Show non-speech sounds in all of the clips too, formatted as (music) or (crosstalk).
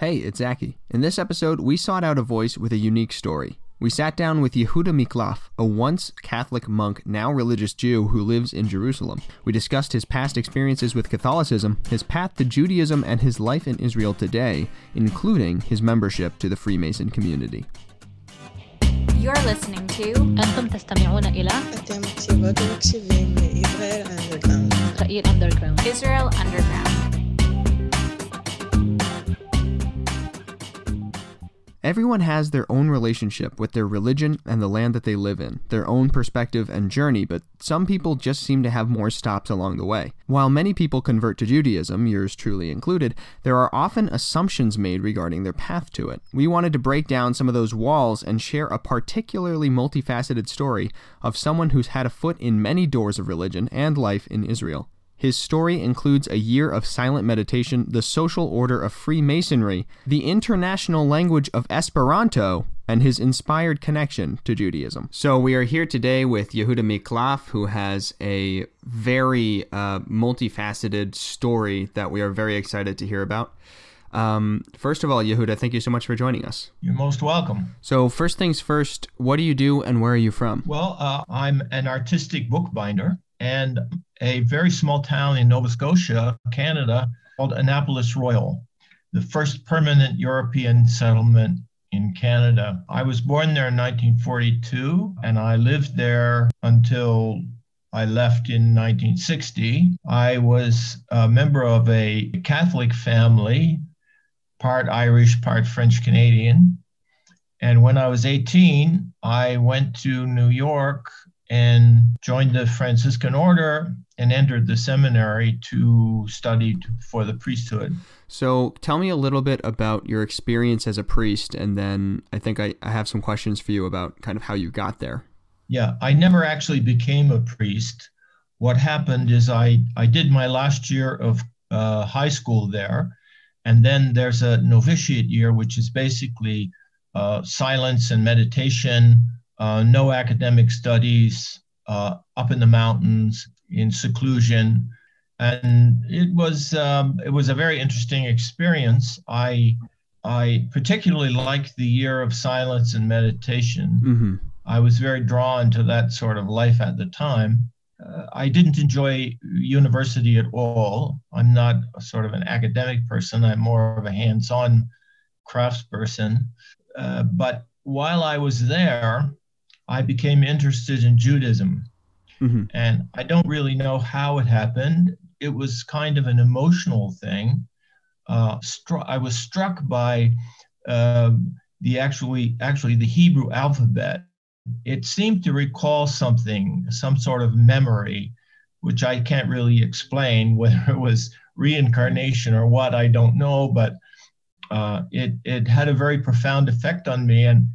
Hey, it's Zaki. In this episode, we sought out a voice with a unique story. We sat down with Yehuda Miklaf, a once Catholic monk, now religious Jew who lives in Jerusalem. We discussed his past experiences with Catholicism, his path to Judaism, and his life in Israel today, including his membership to the Freemason community. You're listening to Israel Underground Israel Underground Everyone has their own relationship with their religion and the land that they live in, their own perspective and journey, but some people just seem to have more stops along the way. While many people convert to Judaism, yours truly included, there are often assumptions made regarding their path to it. We wanted to break down some of those walls and share a particularly multifaceted story of someone who's had a foot in many doors of religion and life in Israel. His story includes a year of silent meditation, the social order of Freemasonry, the international language of Esperanto, and his inspired connection to Judaism. So we are here today with Yehuda Miklaf, who has a very uh, multifaceted story that we are very excited to hear about. Um, first of all, Yehuda, thank you so much for joining us. You're most welcome. So first things first, what do you do and where are you from? Well, uh, I'm an artistic bookbinder and a very small town in Nova Scotia, Canada, called Annapolis Royal, the first permanent European settlement in Canada. I was born there in 1942 and I lived there until I left in 1960. I was a member of a Catholic family, part Irish, part French Canadian. And when I was 18, I went to New York and joined the Franciscan order and entered the seminary to study for the priesthood. So tell me a little bit about your experience as a priest, and then I think I, I have some questions for you about kind of how you got there. Yeah, I never actually became a priest. What happened is I, I did my last year of uh, high school there, and then there's a novitiate year, which is basically uh, silence and meditation, uh, no academic studies, uh, up in the mountains in seclusion, and it was um, it was a very interesting experience. I I particularly liked the year of silence and meditation. Mm-hmm. I was very drawn to that sort of life at the time. Uh, I didn't enjoy university at all. I'm not a sort of an academic person. I'm more of a hands-on craftsperson. Uh, but while I was there, I became interested in Judaism. Mm-hmm. And I don't really know how it happened. It was kind of an emotional thing. Uh, stru- I was struck by uh, the actually actually the Hebrew alphabet. It seemed to recall something, some sort of memory, which I can't really explain (laughs) whether it was reincarnation or what. I don't know, but uh, it it had a very profound effect on me, and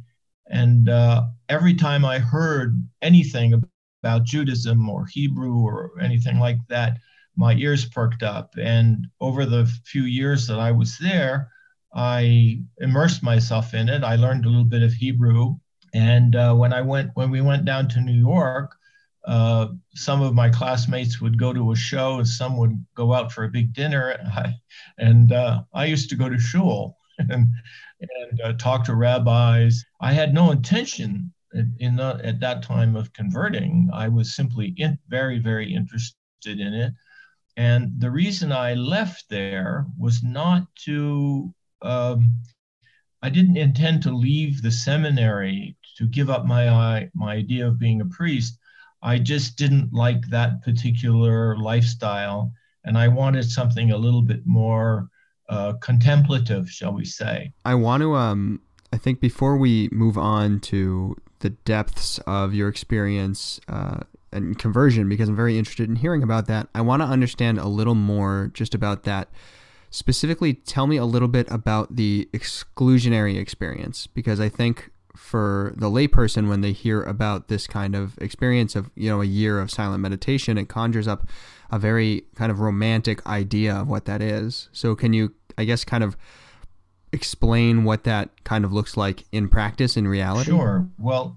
and uh, every time I heard anything about Judaism or Hebrew or anything like that, my ears perked up. And over the few years that I was there, I immersed myself in it. I learned a little bit of Hebrew, and uh, when I went when we went down to New York. Uh, some of my classmates would go to a show and some would go out for a big dinner. And (laughs) I, and, uh, I used to go to shul (laughs) and, and uh, talk to rabbis. I had no intention in, the, at that time of converting. I was simply in, very, very interested in it. And the reason I left there was not to, um, I didn't intend to leave the seminary to give up my, my idea of being a priest. I just didn't like that particular lifestyle. And I wanted something a little bit more uh, contemplative, shall we say. I want to, um, I think before we move on to the depths of your experience uh, and conversion, because I'm very interested in hearing about that, I want to understand a little more just about that. Specifically, tell me a little bit about the exclusionary experience, because I think for the layperson, when they hear about this kind of experience of, you know, a year of silent meditation, it conjures up a very kind of romantic idea of what that is. So, can you, I guess, kind of explain what that kind of looks like in practice, in reality? Sure. Well,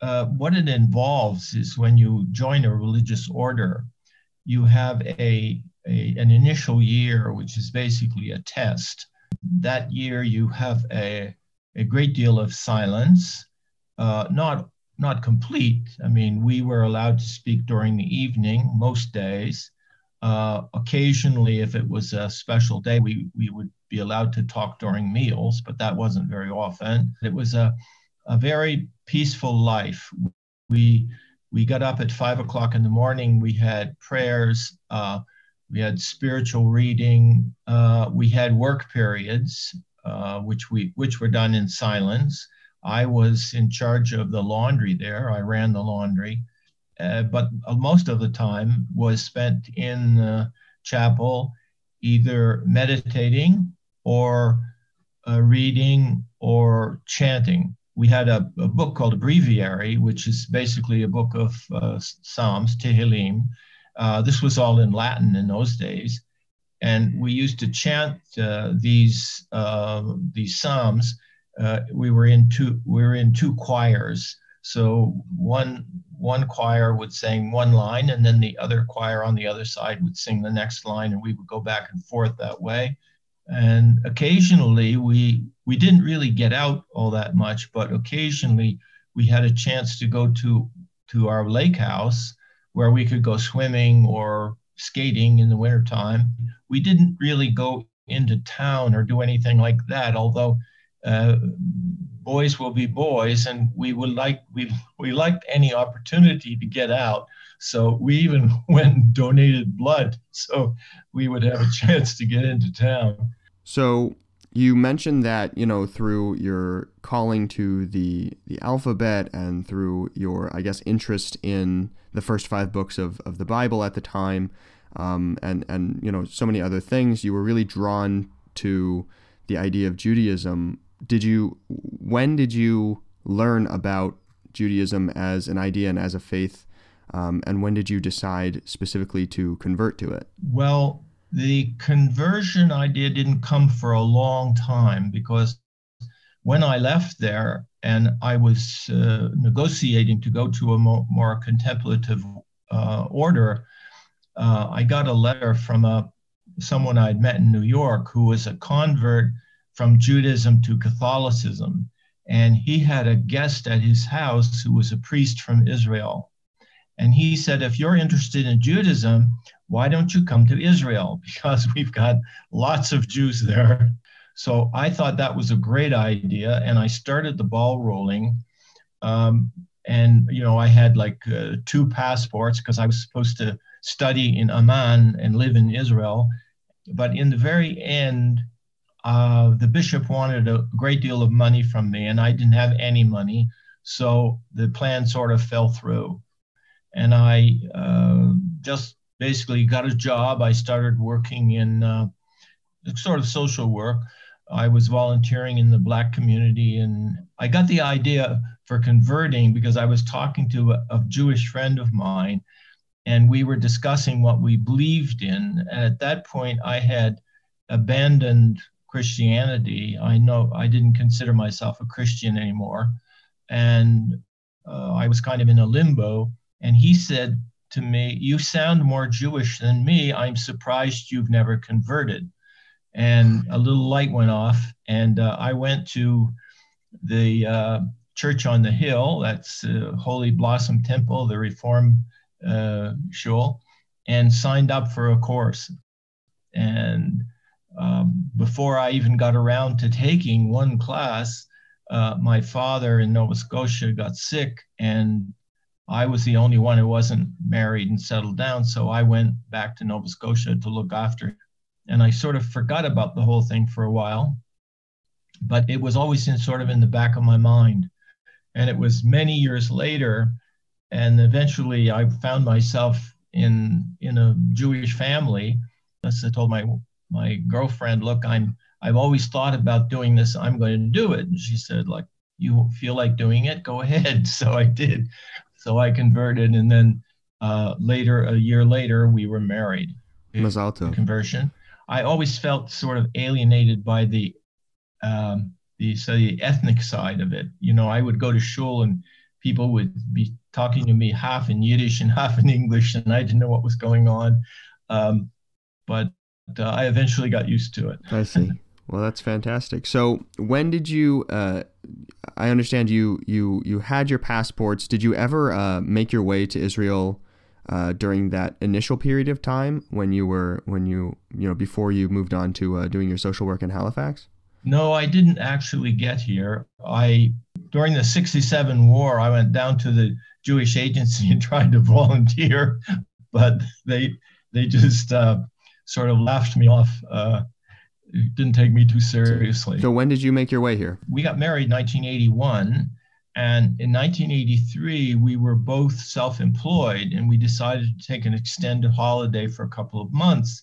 uh, what it involves is when you join a religious order, you have a, a an initial year, which is basically a test That year, you have a, a great deal of silence, uh, not not complete. I mean, we were allowed to speak during the evening most days. Uh, occasionally, if it was a special day, we, we would be allowed to talk during meals, but that wasn't very often. It was a, a very peaceful life. We we got up at five o'clock in the morning. We had prayers. Uh, we had spiritual reading. Uh, we had work periods, uh, which we which were done in silence. I was in charge of the laundry there. I ran the laundry, uh, but most of the time was spent in the chapel, either meditating or uh, reading or chanting we had a, a, book called a breviary, which is basically a book of uh, Psalms, Tehillim. Uh, this was all in Latin in those days, and we used to chant uh, these uh, these Psalms. Uh, we were in two we were in two choirs, so one one choir would sing one line, and then the other choir on the other side would sing the next line, and we would go back and forth that way. And occasionally we we didn't really get out all that much, but occasionally we had a chance to go to to our lake house where we could go swimming or skating in the wintertime. We didn't really go into town or do anything like that, although uh, boys will be boys, and we would like we we liked any opportunity to get out. So we even (laughs) went and donated blood so we would have a chance to get into town. So you mentioned that you know through your calling to the the alphabet and through your I guess interest in the first five books of, of the Bible at the time, um, and and you know so many other things, you were really drawn to the idea of Judaism. Did you? When did you learn about Judaism as an idea and as a faith? Um, and when did you decide specifically to convert to it? Well, the conversion idea didn't come for a long time because when I left there and I was uh, negotiating to go to a more, more contemplative uh, order, uh, I got a letter from a someone I'd met in New York who was a convert from Judaism to Catholicism, and he had a guest at his house who was a priest from Israel. And he said, if you're interested in Judaism, why don't you come to Israel? (laughs) Because we've got lots of Jews there. So I thought that was a great idea. And I started the ball rolling. Um, and, you know, I had like uh, two passports because I was supposed to study in Amman and live in Israel. But in the very end, uh, the bishop wanted a great deal of money from me, and I didn't have any money. So the plan sort of fell through. And I uh, just basically got a job. I started working in uh, sort of social work. I was volunteering in the black community, and I got the idea for converting because I was talking to a, a Jewish friend of mine, and we were discussing what we believed in. And at that point, I had abandoned Christianity. I know I didn't consider myself a Christian anymore, and uh, I was kind of in a limbo. And he said, to me, You sound more Jewish than me. I'm surprised you've never converted. And a little light went off, and uh, I went to the uh, church on the hill, that's Holy Blossom Temple, the Reform uh, shul, and signed up for a course. And um, before I even got around to taking one class, uh, my father in Nova Scotia got sick and I was the only one who wasn't married and settled down. So I went back to Nova Scotia to look after. And I sort of forgot about the whole thing for a while, but it was always in sort of in the back of my mind. And it was many years later, and eventually I found myself in in a Jewish family. As I told my my girlfriend, "Look, I'm I've always thought about doing this. I'm going to do it." And she said, "Like you feel like doing it? Go (laughs) ahead." So I did. So I converted, and then uh, later, a year later, we were married. Mazal tov. Conversion. I always felt sort of alienated by the um, the so the ethnic side of it. You know, I would go to shul and people would be talking to me half in Yiddish and (laughs) half in English, and I didn't know what was going on. Um, but uh, I eventually got used to it. I see. Well, that's fantastic. So, when did you? Uh, I understand you you you had your passports. Did you ever uh, make your way to Israel uh, during that initial period of time when you were when you you know before you moved on to uh, doing your social work in Halifax? No, I didn't actually get here. I during the '67 war, I went down to the Jewish agency (laughs) and tried to volunteer, but they they just uh, sort of laughed me off. Uh, didn't take me too seriously. So, when did you make your way here? We got married in 1981. And in 1983, we were both self employed and we decided to take an extended holiday for a couple of months.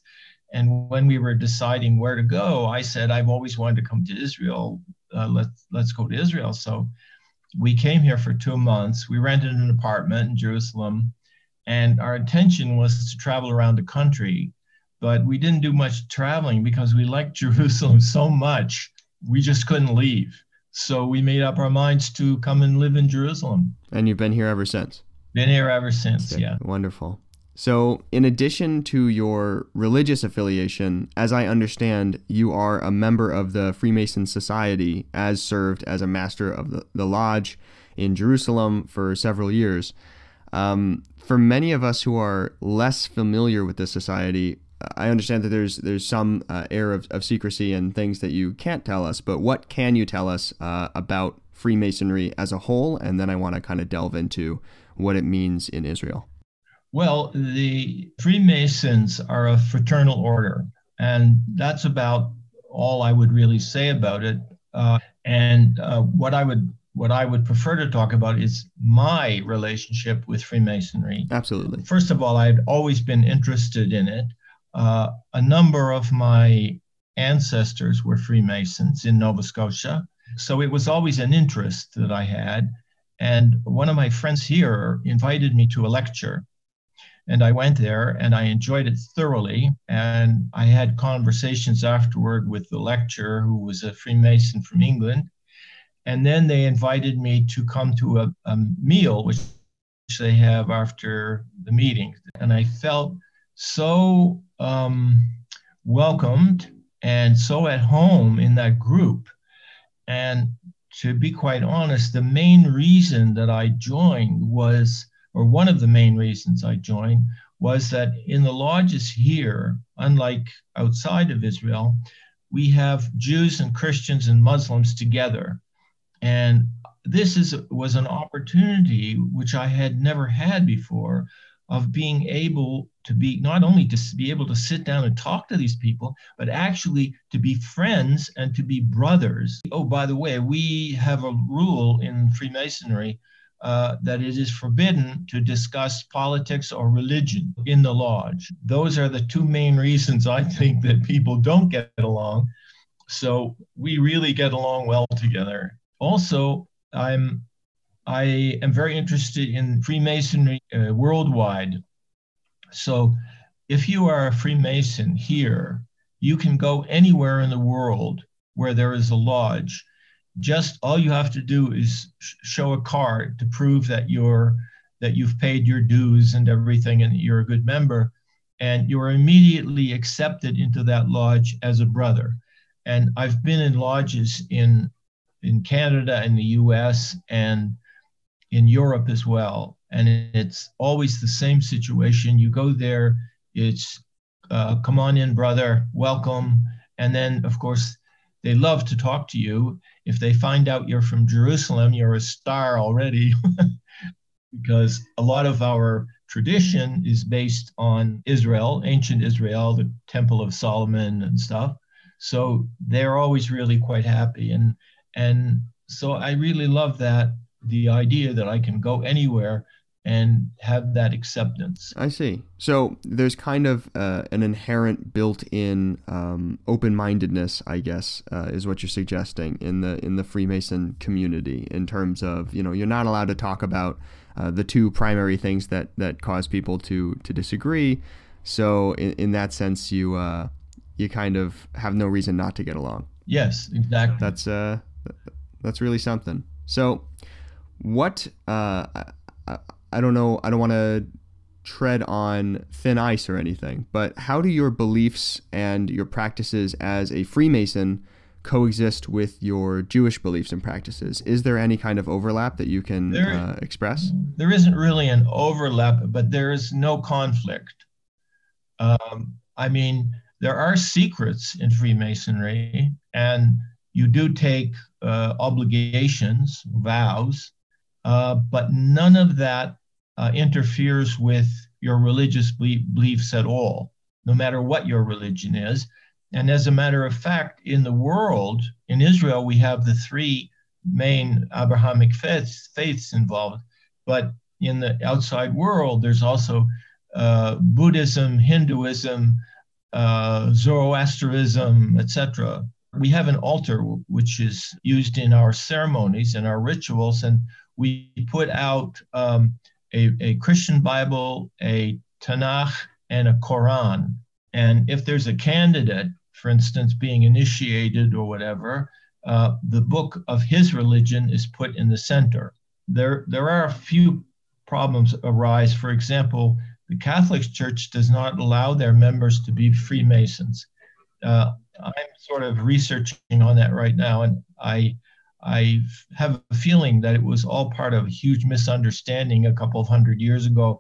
And when we were deciding where to go, I said, I've always wanted to come to Israel. Uh, let's, let's go to Israel. So we came here for two months. We rented an apartment in Jerusalem. And our intention was to travel around the country. But we didn't do much traveling because we liked (laughs) Jerusalem so much, we just couldn't leave. So we made up our minds to come and live in Jerusalem. And you've been here ever since? Been here ever since, Okay, yeah. Wonderful. So, in addition to your religious affiliation, as I understand, you are a member of the Freemason Society, as served as a master of the, the lodge in Jerusalem for several years. Um, for many of us who are less familiar with this society, I understand that there's there's some uh, air of, of secrecy and things that you can't tell us. But what can you tell us uh, about Freemasonry as a whole? And then I want to kind of delve into what it means in Israel. Well, the Freemasons are a fraternal order, and that's about all I would really say about it. Uh, and uh, what I would what I would prefer to talk about is my relationship with Freemasonry. Absolutely. First of all, I'd always been interested in it. Uh, a number of my ancestors were Freemasons in Nova Scotia. So it was always an interest that I had. And one of my friends here invited me to a lecture. And I went there and I enjoyed it thoroughly. And I had conversations afterward with the lecturer, who was a Freemason from England. And then they invited me to come to a, a meal, which they have after the meeting. And I felt so um, welcomed and so at home in that group. And to be quite honest, the main reason that I joined was, or one of the main reasons I joined, was that in the lodges here, unlike outside of Israel, we have Jews and Christians and Muslims together. And this is was an opportunity which I had never had before of being able to be not only to be able to sit down and talk to these people, but actually to be friends and to be brothers. Oh, by the way, we have a rule in Freemasonry uh, that it is forbidden to discuss politics or religion in the lodge. Those are the two main reasons I think that people don't get along. So we really get along well together. Also, I'm I am very interested in Freemasonry uh, worldwide. So, if you are a Freemason here, you can go anywhere in the world where there is a lodge. Just all you have to do is sh- show a card to prove that you're that you've paid your dues and everything, and you're a good member, and you are immediately accepted into that lodge as a brother. And I've been in lodges in in Canada and the U.S. and in Europe as well. And it's always the same situation. You go there, it's uh, come on in, brother, welcome. And then, of course, they love to talk to you. If they find out you're from Jerusalem, you're a star already, (laughs) because a lot of our tradition is based on Israel, ancient Israel, the Temple of Solomon and stuff. So they're always really quite happy. And, and so I really love that the idea that I can go anywhere and have that acceptance. I see. So there's kind of uh, an inherent built-in um, open-mindedness, I guess, uh, is what you're suggesting in the in the Freemason community. In terms of, you know, you're not allowed to talk about uh, the two primary things that that cause people to to disagree. So in, in that sense, you uh, you kind of have no reason not to get along. Yes, exactly. That's uh, that's really something. So what uh, I, I don't know i don't want to tread on thin ice or anything but how do your beliefs and your practices as a freemason coexist with your Jewish beliefs and practices? Is there any kind of overlap that you can There- uh, express? there isn't really an overlap, but there is no conflict. Um, I mean, there are secrets in Freemasonry, and you do take uh, obligations, vows, uh, but none of that uh, interferes with your religious belie- beliefs at all, no matter what your religion is. And as a matter of fact, in the world, in Israel, we have the three main Abrahamic faiths, faiths involved. But in the outside world, there's also uh, Buddhism, Hinduism, uh, Zoroastrianism, etc. We have an altar which is used in our ceremonies and our rituals, and we put out um, a, a Christian Bible, a Tanakh, and a Quran. And if there's a candidate, for instance, being initiated or whatever, uh, the book of his religion is put in the center. There, there are a few problems arise. For example, the Catholic Church does not allow their members to be Freemasons. Uh, I'm sort of researching on that right now, and I, I have a feeling that it was all part of a huge misunderstanding a couple of hundred years ago.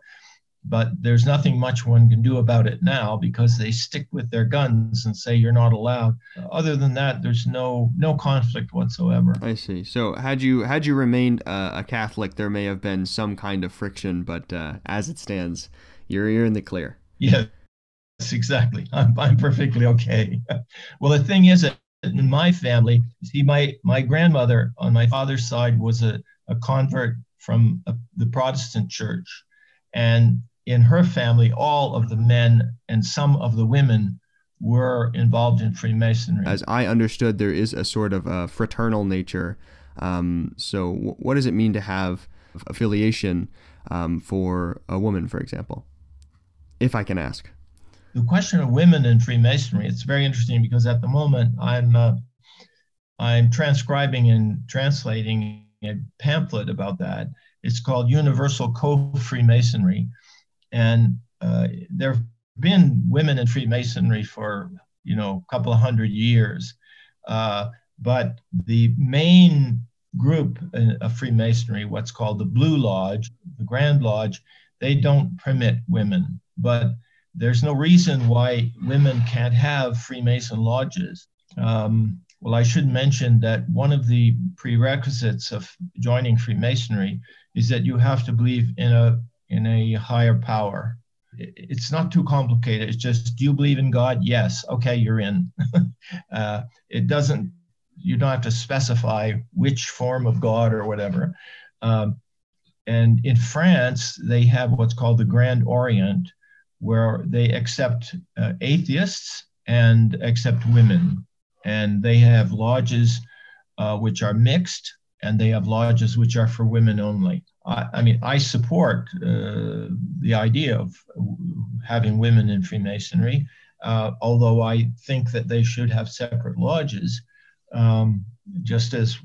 But there's nothing much one can do about it now because they stick with their guns and say you're not allowed. Other than that, there's no no conflict whatsoever. I see. So had you had you remained uh, a Catholic, there may have been some kind of friction, but uh, as it stands, you're you're in the clear. Yes, exactly. I'm, I'm perfectly okay. (laughs) well, the thing is that in my family, see, my, my grandmother on my father's side was a, a convert from a, the Protestant church. And in her family, all of the men and some of the women were involved in Freemasonry. As I understood, there is a sort of a fraternal nature. Um, so, w- what does it mean to have affiliation um, for a woman, for example? If I can ask. The question of women in Freemasonry, it's very interesting because at the moment I'm uh, I'm transcribing and translating a pamphlet about that. It's called Universal Co-Freemasonry, and uh, there have been women in Freemasonry for you know a couple of hundred years, uh, but the main group uh, of Freemasonry, what's called the Blue Lodge, the Grand Lodge, they don't permit women, but there's no reason why women can't have Freemason lodges. Um, well, I should mention that one of the prerequisites of joining Freemasonry is that you have to believe in a in a higher power. It's not too complicated. It's just, do you believe in God? Yes. Okay, you're in. (laughs) uh, it doesn't. You don't have to specify which form of God or whatever. Um, and in France, they have what's called the Grand Orient, where they accept uh, atheists and accept women. And they have lodges uh, which are mixed, and they have lodges which are for women only. I, I mean, I support uh, the idea of having women in Freemasonry, uh, although I think that they should have separate lodges, um, just as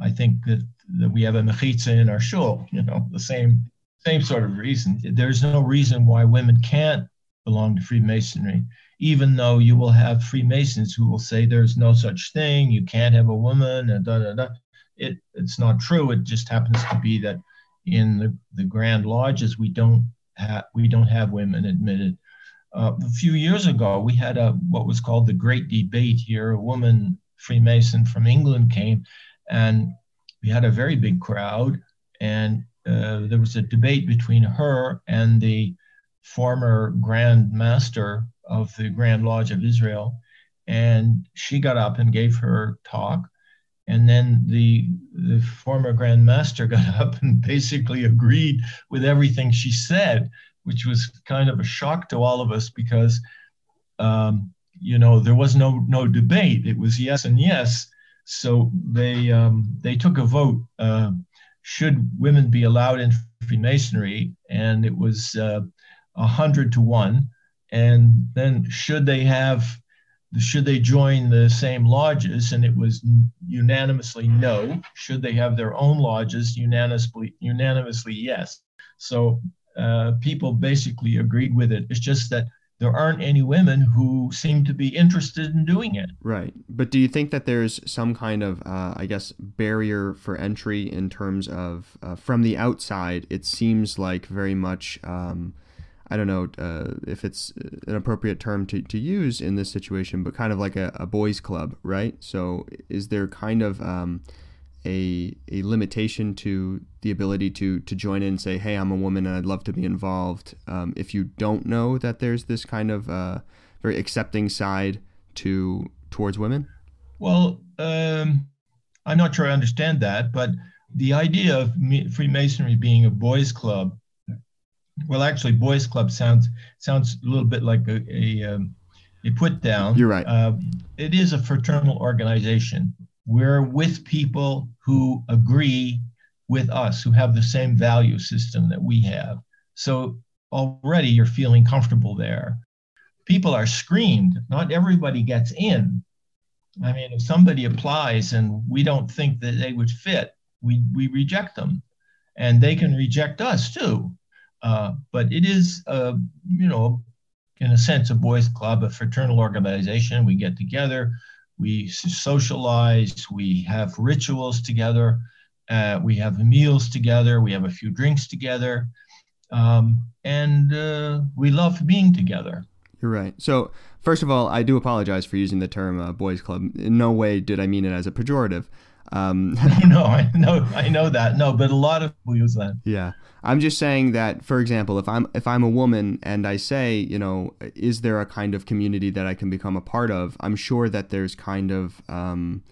I think that, that we have a mechitza in our shul, you know, the same same sort of reason. There's no reason why women can't belong to Freemasonry, even though you will have Freemasons who will say there's no such thing, you can't have a woman, and da da da. It, it's not true. It just happens to be that in the, the Grand Lodges we don't have we don't have women admitted. Uh, a few years ago, we had a what was called the Great Debate here. A woman Freemason from England came, and we had a very big crowd, and uh, there was a debate between her and the former Grand Master of the Grand Lodge of Israel. And she got up and gave her talk. And then the, the former Grand Master (laughs) got up and basically agreed with everything she said, which was kind of a shock to all of us because, um, you know, there was no, no debate. It was yes and yes. So they, um, they took a vote. Uh, should women be allowed in Freemasonry? And it was uh, a hundred to one. And then should they have, should they join the same lodges? And it was unanimously no. Should they have their own lodges? Unanimously, unanimously yes. So uh, people basically agreed with it. It's just that there aren't any women who seem to be interested in doing it. Right. But do you think that there's some kind of, uh, I guess, barrier for entry in terms of uh, from the outside? It seems like very much. Um, I don't know uh, if it's an appropriate term to, to use in this situation, but kind of like a, a boys' club, right? So, is there kind of um, a, a limitation to the ability to, to join in and say, hey, I'm a woman and I'd love to be involved? Um, if you don't know that there's this kind of uh, very accepting side to towards women? Well, um, I'm not sure I understand that, but the idea of Freemasonry being a boys' club well, actually, boys' club sounds sounds a little bit like a a, um, a put down. You're right. Uh, it is a fraternal organization. We're with people who agree with us, who have the same value system that we have. So already you're feeling comfortable there. People are screened. Not everybody gets in. I mean, if somebody applies and we don't think that they would fit, we, we reject them. And they can reject us too. Uh, but it is, uh, you know, in a sense, a boys' club, a fraternal organization. We get together, we socialize, we have rituals together, uh, we have meals together, we have a few drinks together, um, and uh, we love being together. You're right. So, first of all, I do apologize for using the term uh, boys' club. In no way did I mean it as a pejorative. Um, (laughs) no, I know, I know that. No, but a lot of people use that. Yeah, I'm just saying that, for example, if I'm if I'm a woman and I say, you know, is there a kind of community that I can become a part of? I'm sure that there's kind of um,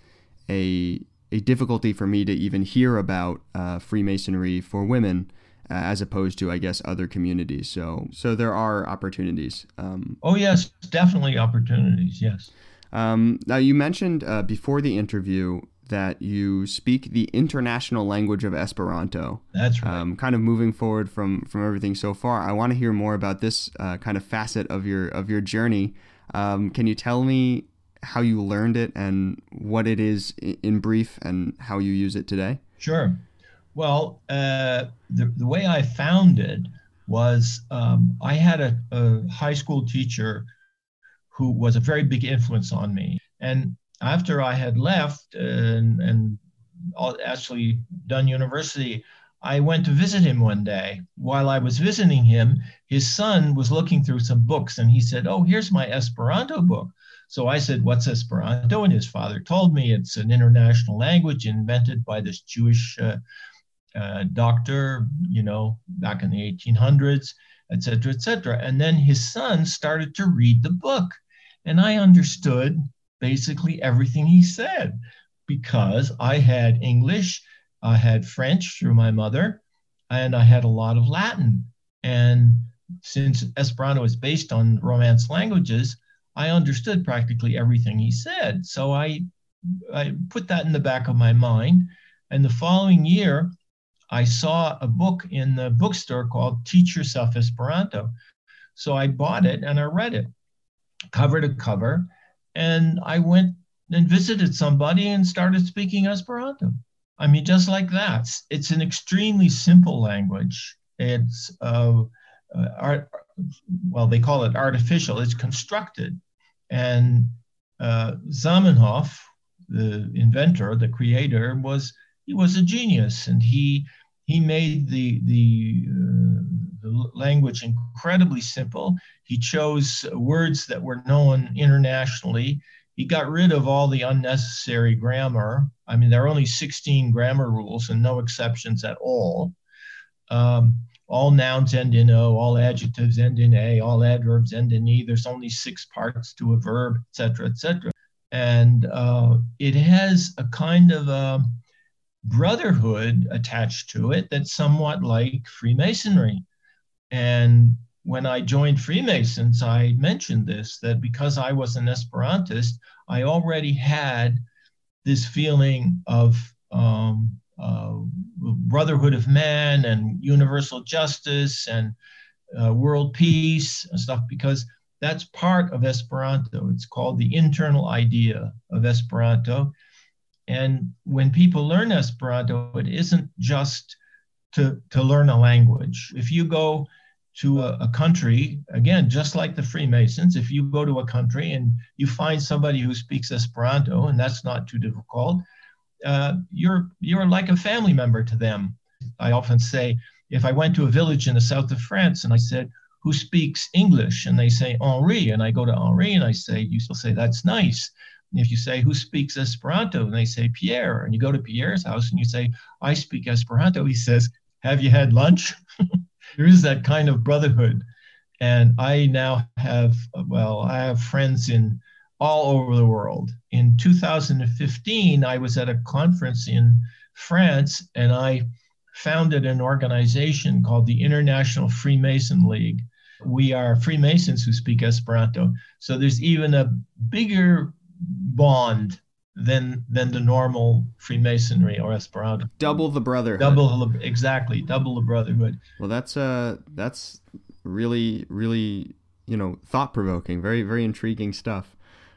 a a difficulty for me to even hear about uh, Freemasonry for women. Uh, as opposed to, I guess, other communities. So, so there are opportunities. Um, oh yes, definitely opportunities. Yes. Um, now you mentioned uh, before the interview that you speak the international language of Esperanto. That's right. Um, kind of moving forward from from everything so far, I want to hear more about this uh, kind of facet of your of your journey. Um, can you tell me how you learned it and what it is in brief, and how you use it today? Sure. Well, uh, the the way I found it was um, I had a, a high school teacher who was a very big influence on me, and after I had left and, and actually done university, I went to visit him one day. While I was visiting him, his son was looking through some books and he said, Oh, here's my Esperanto book. So I said, What's Esperanto? And his father told me it's an international language invented by this Jewish uh, uh, doctor, you know, back in the 1800s, et cetera, et cetera. And then his son started to read the book. And I understood basically everything he said because I had English, I had French through my mother, and I had a lot of Latin. And since Esperanto is based on Romance languages, I understood practically everything he said. So I, I put that in the back of my mind. And the following year, I saw a book in the bookstore called Teach Yourself Esperanto. So I bought it and I read it cover to cover and I went and visited somebody and started speaking Esperanto. I mean, just like that. It's an extremely simple language. It's uh, uh, art, well, they call it artificial. It's constructed, and uh, Zamenhof, the inventor, the creator, was he was a genius, and he he made the the, uh, the language incredibly simple. He chose words that were known internationally. He got rid of all the unnecessary grammar. I mean, there are only 16 grammar rules and no exceptions at all. Um, all nouns end in O, all adjectives end in A, all adverbs end in E. There's only six parts to a verb, etc., etc. And uh, it has a kind of a brotherhood attached to it that's somewhat like Freemasonry. And when I joined Freemasons, I mentioned this that because I was an Esperantist, I already had this feeling of um, uh, brotherhood of man and universal justice and uh, world peace and stuff because that's part of Esperanto. It's called the internal idea of Esperanto. And when people learn Esperanto, it isn't just to, to learn a language. If you go to a, a, country, again, just like the Freemasons, if you go to a country and you find somebody who speaks Esperanto, and that's not too difficult, uh, you're you're like a family member to them. I often say, if I went to a village in the south of France and I said, "Who speaks English?" and they say Henri, and I go to Henri and I say, "You still say that's nice." If you say, "Who speaks Esperanto?" and they say Pierre, and you go to Pierre's house and you say, "I speak Esperanto," he says, "Have you had lunch?" (laughs) there is that kind of brotherhood. And I now have, well, I have friends in all over the world. In 2015, I was at a conference in France and I founded an organization called the International Freemason League. We are Freemasons who speak Esperanto. So there's even a bigger bond than than the normal Freemasonry or Esperanto. Double the brotherhood. Double exactly, double the brotherhood. Well, that's uh that's really really you know thought provoking, very very intriguing stuff.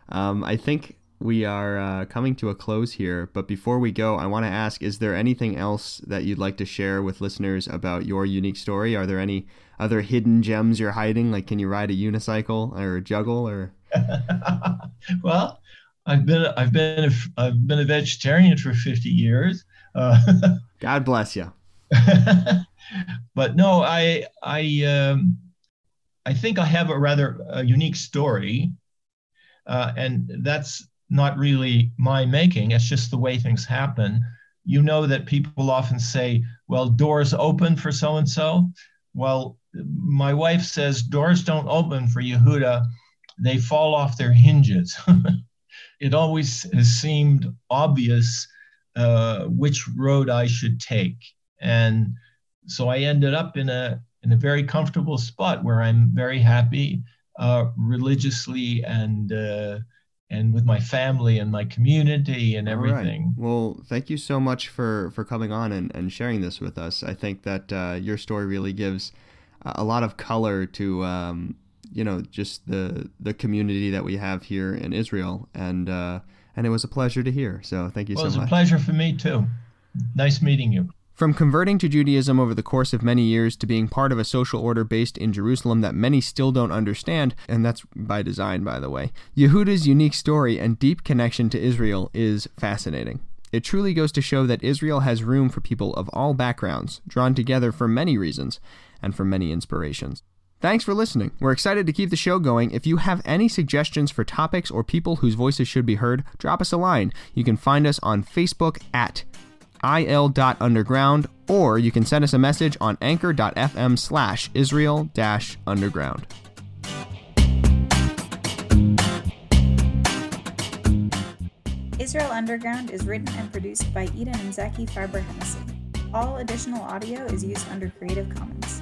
Um, I think we are uh, coming to a close here, but before we go, I want to ask: Is there anything else that you'd like to share with listeners about your unique story? Are there any other hidden gems you're hiding? Like, can you ride a unicycle or juggle or? (laughs) well, I've been I've been a, I've been a vegetarian for 50 years. Uh, (laughs) God bless you. (laughs) but no, I I um, I think I have a rather a unique story, uh, and that's not really my making. It's just the way things happen. You know that people often say, "Well, doors open for so and so." Well, my wife says doors don't open for Yehuda; they fall off their hinges. (laughs) it always has seemed obvious uh, which road I should take. And so I ended up in a in a very comfortable spot where I'm very happy uh, religiously and uh, and with my family and my community and everything. Well, thank you so much for for coming on and, and sharing this with us. I think that uh, your story really gives a lot of color to um, you know just the the community that we have here in Israel, and uh, and it was a pleasure to hear. So thank you well, so much. It was a pleasure for me too. Nice meeting you. From converting to Judaism over the course of many years to being part of a social order based in Jerusalem that many still don't understand, and that's by design, by the way, Yehuda's unique story and deep connection to Israel is fascinating. It truly goes to show that Israel has room for people of all backgrounds, drawn together for many reasons and for many inspirations. Thanks for listening. We're excited to keep the show going. If you have any suggestions for topics or people whose voices should be heard, drop us a line. You can find us on Facebook at il.underground, or you can send us a message on anchor.fm slash Israel underground. Israel Underground is written and produced by Eden and Zaki Farber Hennessy. All additional audio is used under Creative Commons.